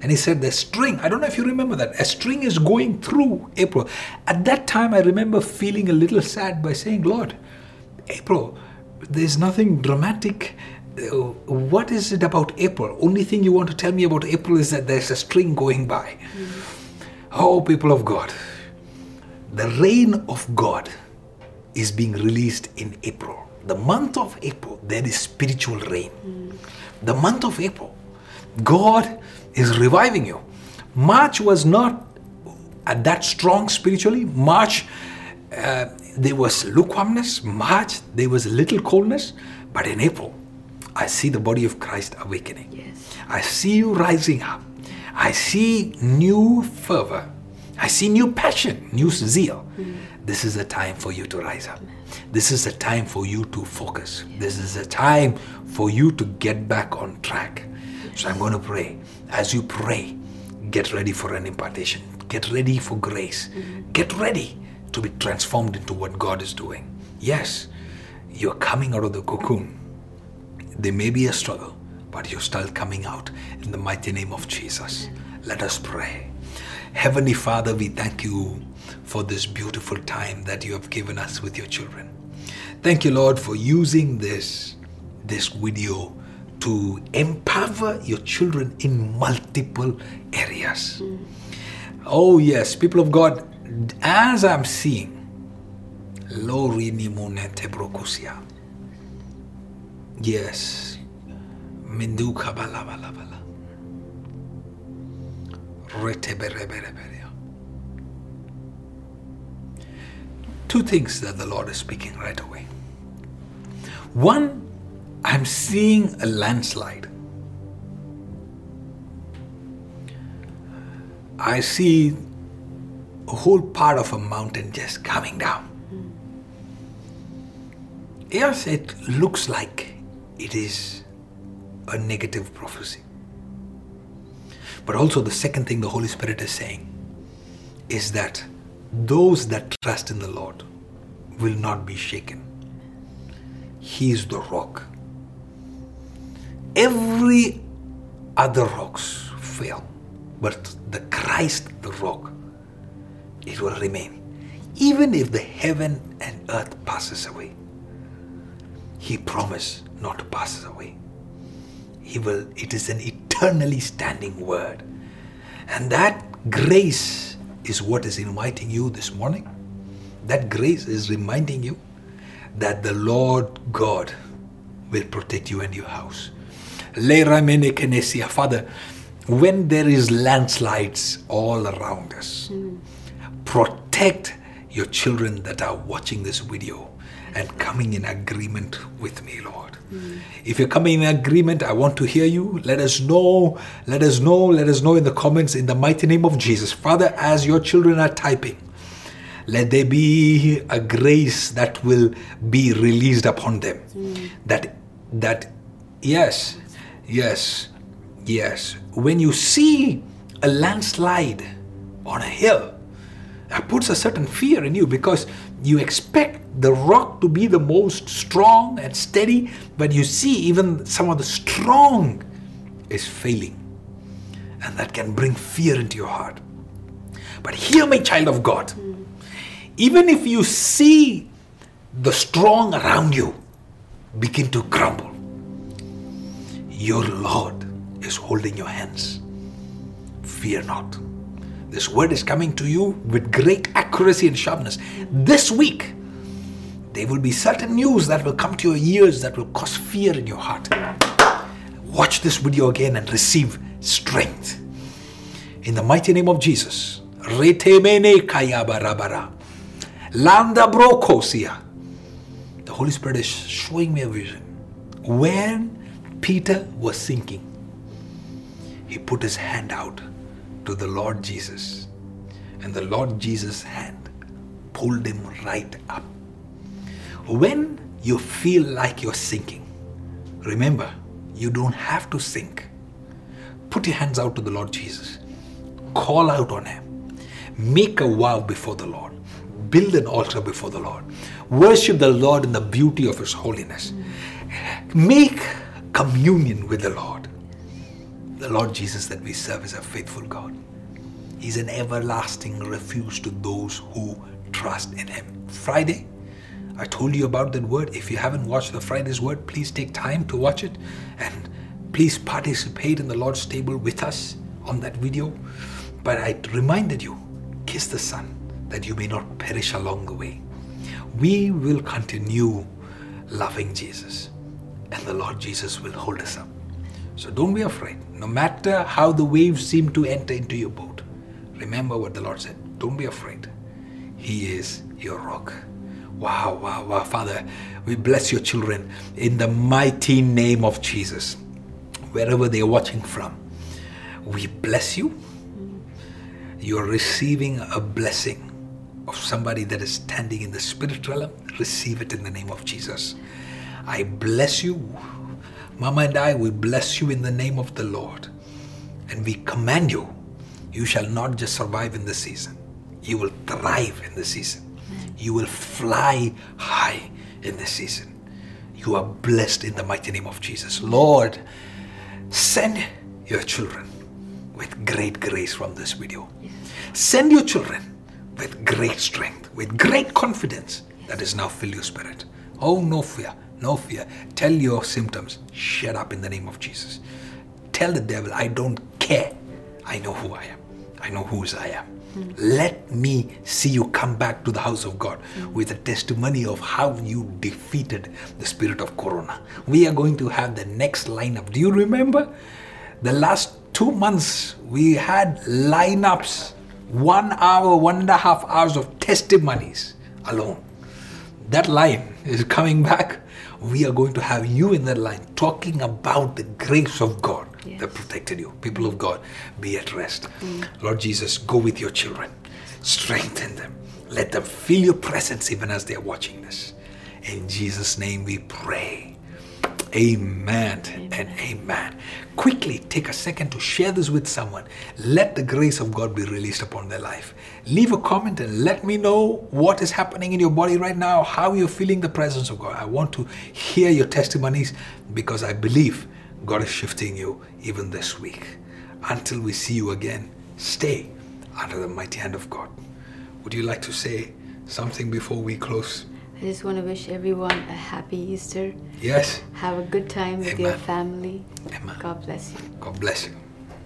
And he said, The string, I don't know if you remember that, a string is going through April. At that time, I remember feeling a little sad by saying, Lord, April, there's nothing dramatic. Uh, What is it about April? Only thing you want to tell me about April is that there's a string going by. Oh, people of God, the reign of God is being released in April. The month of April, there is spiritual rain. The month of April, God is reviving you. March was not at that strong spiritually. March, uh, there was lukewarmness. March, there was a little coldness. But in April, I see the body of Christ awakening. Yes. I see you rising up. I see new fervor. I see new passion, new zeal. Hmm. This is a time for you to rise up. This is a time for you to focus. This is a time for you to get back on track. So I'm going to pray. As you pray, get ready for an impartation. Get ready for grace. Mm-hmm. Get ready to be transformed into what God is doing. Yes, you're coming out of the cocoon. There may be a struggle, but you're still coming out in the mighty name of Jesus. Let us pray. Heavenly Father, we thank you for this beautiful time that you have given us with your children. Thank you, Lord, for using this, this video to empower your children in multiple areas. Oh, yes, people of God, as I'm seeing, Lori Nimone Tebrokusia. Yes. Minduka bala bala bala. Reteberebereberea. Two things that the Lord is speaking right away. One, I'm seeing a landslide. I see a whole part of a mountain just coming down. Yes, it looks like it is a negative prophecy. But also, the second thing the Holy Spirit is saying is that those that trust in the Lord will not be shaken. He is the rock. Every other rocks fail, but the Christ, the rock, it will remain. Even if the heaven and earth passes away, he promised not to pass away. He will, it is an eternally standing word. And that grace is what is inviting you this morning. That grace is reminding you that the Lord God will protect you and your house. Father, when there is landslides all around us, protect your children that are watching this video and coming in agreement with me, Lord. Mm-hmm. If you're coming in agreement, I want to hear you. Let us know. Let us know. Let us know in the comments in the mighty name of Jesus. Father, as your children are typing, let there be a grace that will be released upon them. Mm. That that yes, yes, yes. When you see a landslide on a hill, that puts a certain fear in you because you expect the rock to be the most strong and steady, but you see even some of the strong is failing. And that can bring fear into your heart. But hear me, child of God. Even if you see the strong around you begin to crumble, your Lord is holding your hands. Fear not. This word is coming to you with great accuracy and sharpness. This week, there will be certain news that will come to your ears that will cause fear in your heart. Watch this video again and receive strength. In the mighty name of Jesus. Retemene. Landa brokosia. The Holy Spirit is showing me a vision. When Peter was sinking, he put his hand out to the Lord Jesus, and the Lord Jesus' hand pulled him right up. When you feel like you're sinking, remember, you don't have to sink. Put your hands out to the Lord Jesus. Call out on Him. Make a vow before the Lord. Build an altar before the Lord. Worship the Lord in the beauty of His holiness. Make communion with the Lord. The Lord Jesus that we serve is a faithful God. He's an everlasting refuge to those who trust in Him. Friday, I told you about that word. If you haven't watched the Friday's word, please take time to watch it and please participate in the Lord's table with us on that video. But I reminded you kiss the Son that you may not perish along the way. We will continue loving Jesus, and the Lord Jesus will hold us up. So don't be afraid. No matter how the waves seem to enter into your boat, remember what the Lord said. Don't be afraid. He is your rock. Wow, wow, wow. Father, we bless your children in the mighty name of Jesus. Wherever they are watching from, we bless you. You are receiving a blessing of somebody that is standing in the spirit realm. Receive it in the name of Jesus. I bless you. Mama and I, we bless you in the name of the Lord. And we command you, you shall not just survive in the season, you will thrive in the season. You will fly high in the season. You are blessed in the mighty name of Jesus. Lord, send your children with great grace from this video. Send your children with great strength, with great confidence that is now fill your spirit. Oh, no fear, no fear. Tell your symptoms, shut up in the name of Jesus. Tell the devil, I don't care. I know who I am. I know whose I am. Let me see you come back to the house of God with a testimony of how you defeated the spirit of Corona. We are going to have the next lineup. Do you remember? The last two months we had lineups, one hour, one and a half hours of testimonies alone. That line is coming back. We are going to have you in that line talking about the grace of God Yes. that protected you. People of God, be at rest. Mm. Lord Jesus, go with your children, strengthen them, let them feel your presence even as they are watching this. In Jesus' name we pray. Amen, and amen. Quickly take a second to share this with someone. Let the grace of God be released upon their life. Leave a comment and let me know what is happening in your body right now, how you're feeling the presence of God. I want to hear your testimonies because I believe God is shifting you even this week. Until we see you again, stay under the mighty hand of God. Would you like to say something before we close? I just want to wish everyone a happy Easter. Yes? Have a good time with your family. Amen. God bless you. God bless you.